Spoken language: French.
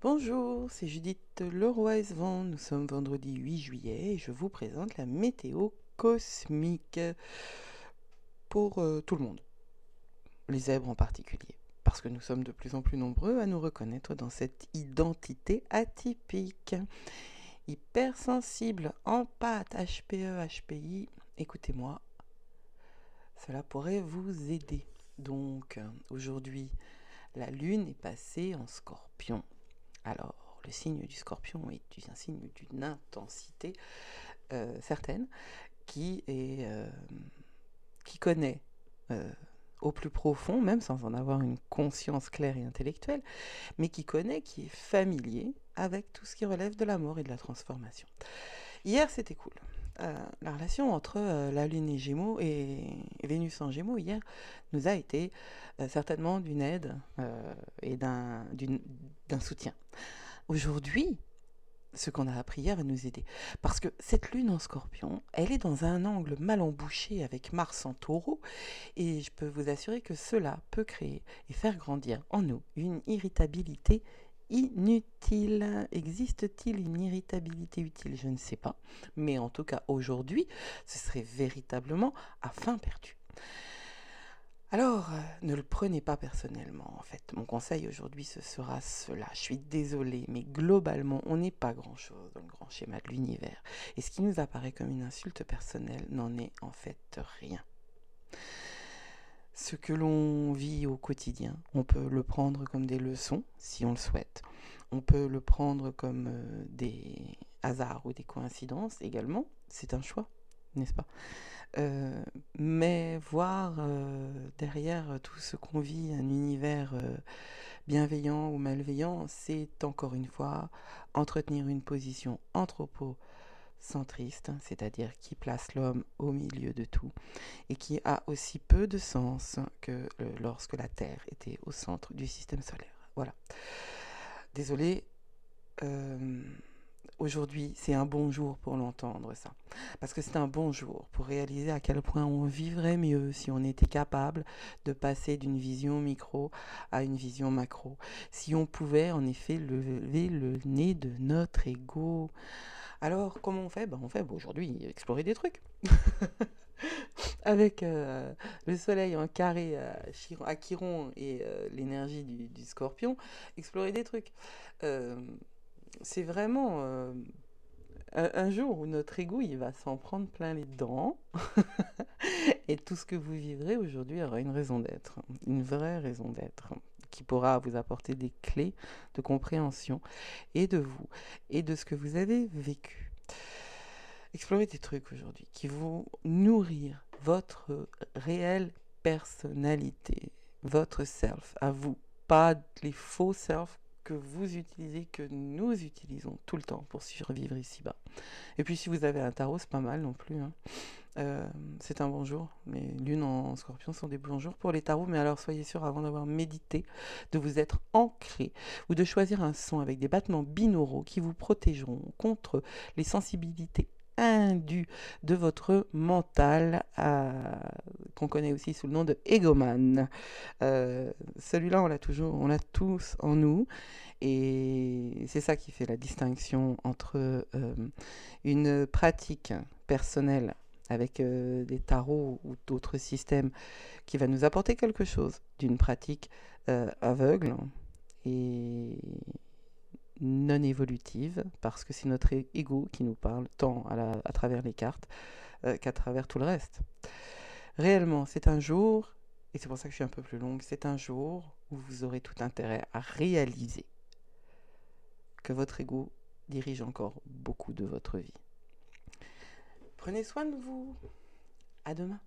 Bonjour, c'est Judith Leroy-Svan. Nous sommes vendredi 8 juillet et je vous présente la météo cosmique pour euh, tout le monde, les zèbres en particulier, parce que nous sommes de plus en plus nombreux à nous reconnaître dans cette identité atypique. Hypersensible, en pâte, HPE, HPI, écoutez-moi, cela pourrait vous aider. Donc, aujourd'hui, la Lune est passée en scorpion. Alors, le signe du scorpion est un signe d'une intensité euh, certaine qui, euh, connaît euh, au plus profond, même sans en avoir une conscience claire et intellectuelle, mais qui connaît, qui est familier avec tout ce qui relève de la mort et de la transformation. Hier, c'était cool. La relation entre la Lune et Gémeaux et, Vénus en Gémeaux hier nous a été certainement d'une aide et d'un soutien. Aujourd'hui, ce qu'on a appris hier va nous aider. Parce que cette lune en scorpion, elle est dans un angle mal embouché avec Mars en taureau, et je peux vous assurer que cela peut créer et faire grandir en nous une irritabilité inutile. Existe-t-il une irritabilité utile? Je ne sais pas. Mais en tout cas, aujourd'hui, ce serait véritablement à fin perdue. Alors, ne le prenez pas personnellement, en fait. Mon conseil aujourd'hui, ce sera cela. Je suis désolée, mais globalement, on n'est pas grand-chose dans le grand schéma de l'univers. Et ce qui nous apparaît comme une insulte personnelle n'en est en fait rien. Que l'on vit au quotidien, on peut le prendre comme des leçons, si on le souhaite. On peut le prendre comme euh, des hasards ou des coïncidences également. C'est un choix n'est-ce pas? Euh, Mais voir euh, derrière tout ce qu'on vit un univers bienveillant ou malveillant, c'est encore une fois entretenir une position anthropocentriste, c'est-à-dire qui place l'homme au milieu de tout, et qui a aussi peu de sens que lorsque la Terre était au centre du système solaire. Voilà. Désolé. Aujourd'hui, c'est un bon jour pour l'entendre, ça. Parce que c'est un bon jour pour réaliser à quel point on vivrait mieux si on était capable de passer d'une vision micro à une vision macro. Si on pouvait, en effet, lever le nez de notre ego. Alors, comment on fait? Ben, On fait aujourd'hui explorer des trucs. Avec euh, le soleil en carré à, Chiron et euh, l'énergie du, scorpion, explorer des trucs. Euh, c'est vraiment euh, un, jour où notre ego va s'en prendre plein les dents et tout ce que vous vivrez aujourd'hui aura une raison d'être, une vraie raison d'être qui pourra vous apporter des clés de compréhension et de vous et de ce que vous avez vécu. Explorez des trucs aujourd'hui qui vont nourrir votre réelle personnalité, votre self à vous, pas les faux self que vous utilisez, que nous utilisons tout le temps pour survivre ici-bas. Et puis si vous avez un tarot, c'est pas mal non plus. Hein. Euh, c'est un bon jour. Mais lune en scorpion sont des bons jours pour les tarots. Mais alors soyez sûr, avant d'avoir médité, de vous être ancré ou de choisir un son avec des battements binauraux qui vous protégeront contre les sensibilités indu de votre mental, euh, qu'on connaît aussi sous le nom de egoman. Euh, celui-là, on l'a toujours, on l'a tous en nous, et c'est ça qui fait la distinction entre euh, une pratique personnelle avec des tarots ou d'autres systèmes qui va nous apporter quelque chose d'une pratique aveugle et non évolutive, parce que c'est notre ego qui nous parle tant à, travers les cartes euh, qu'à travers tout le reste. Réellement, c'est un jour, et c'est pour ça que je suis un peu plus longue, c'est un jour où vous aurez tout intérêt à réaliser que votre ego dirige encore beaucoup de votre vie. Prenez soin de vous. À demain.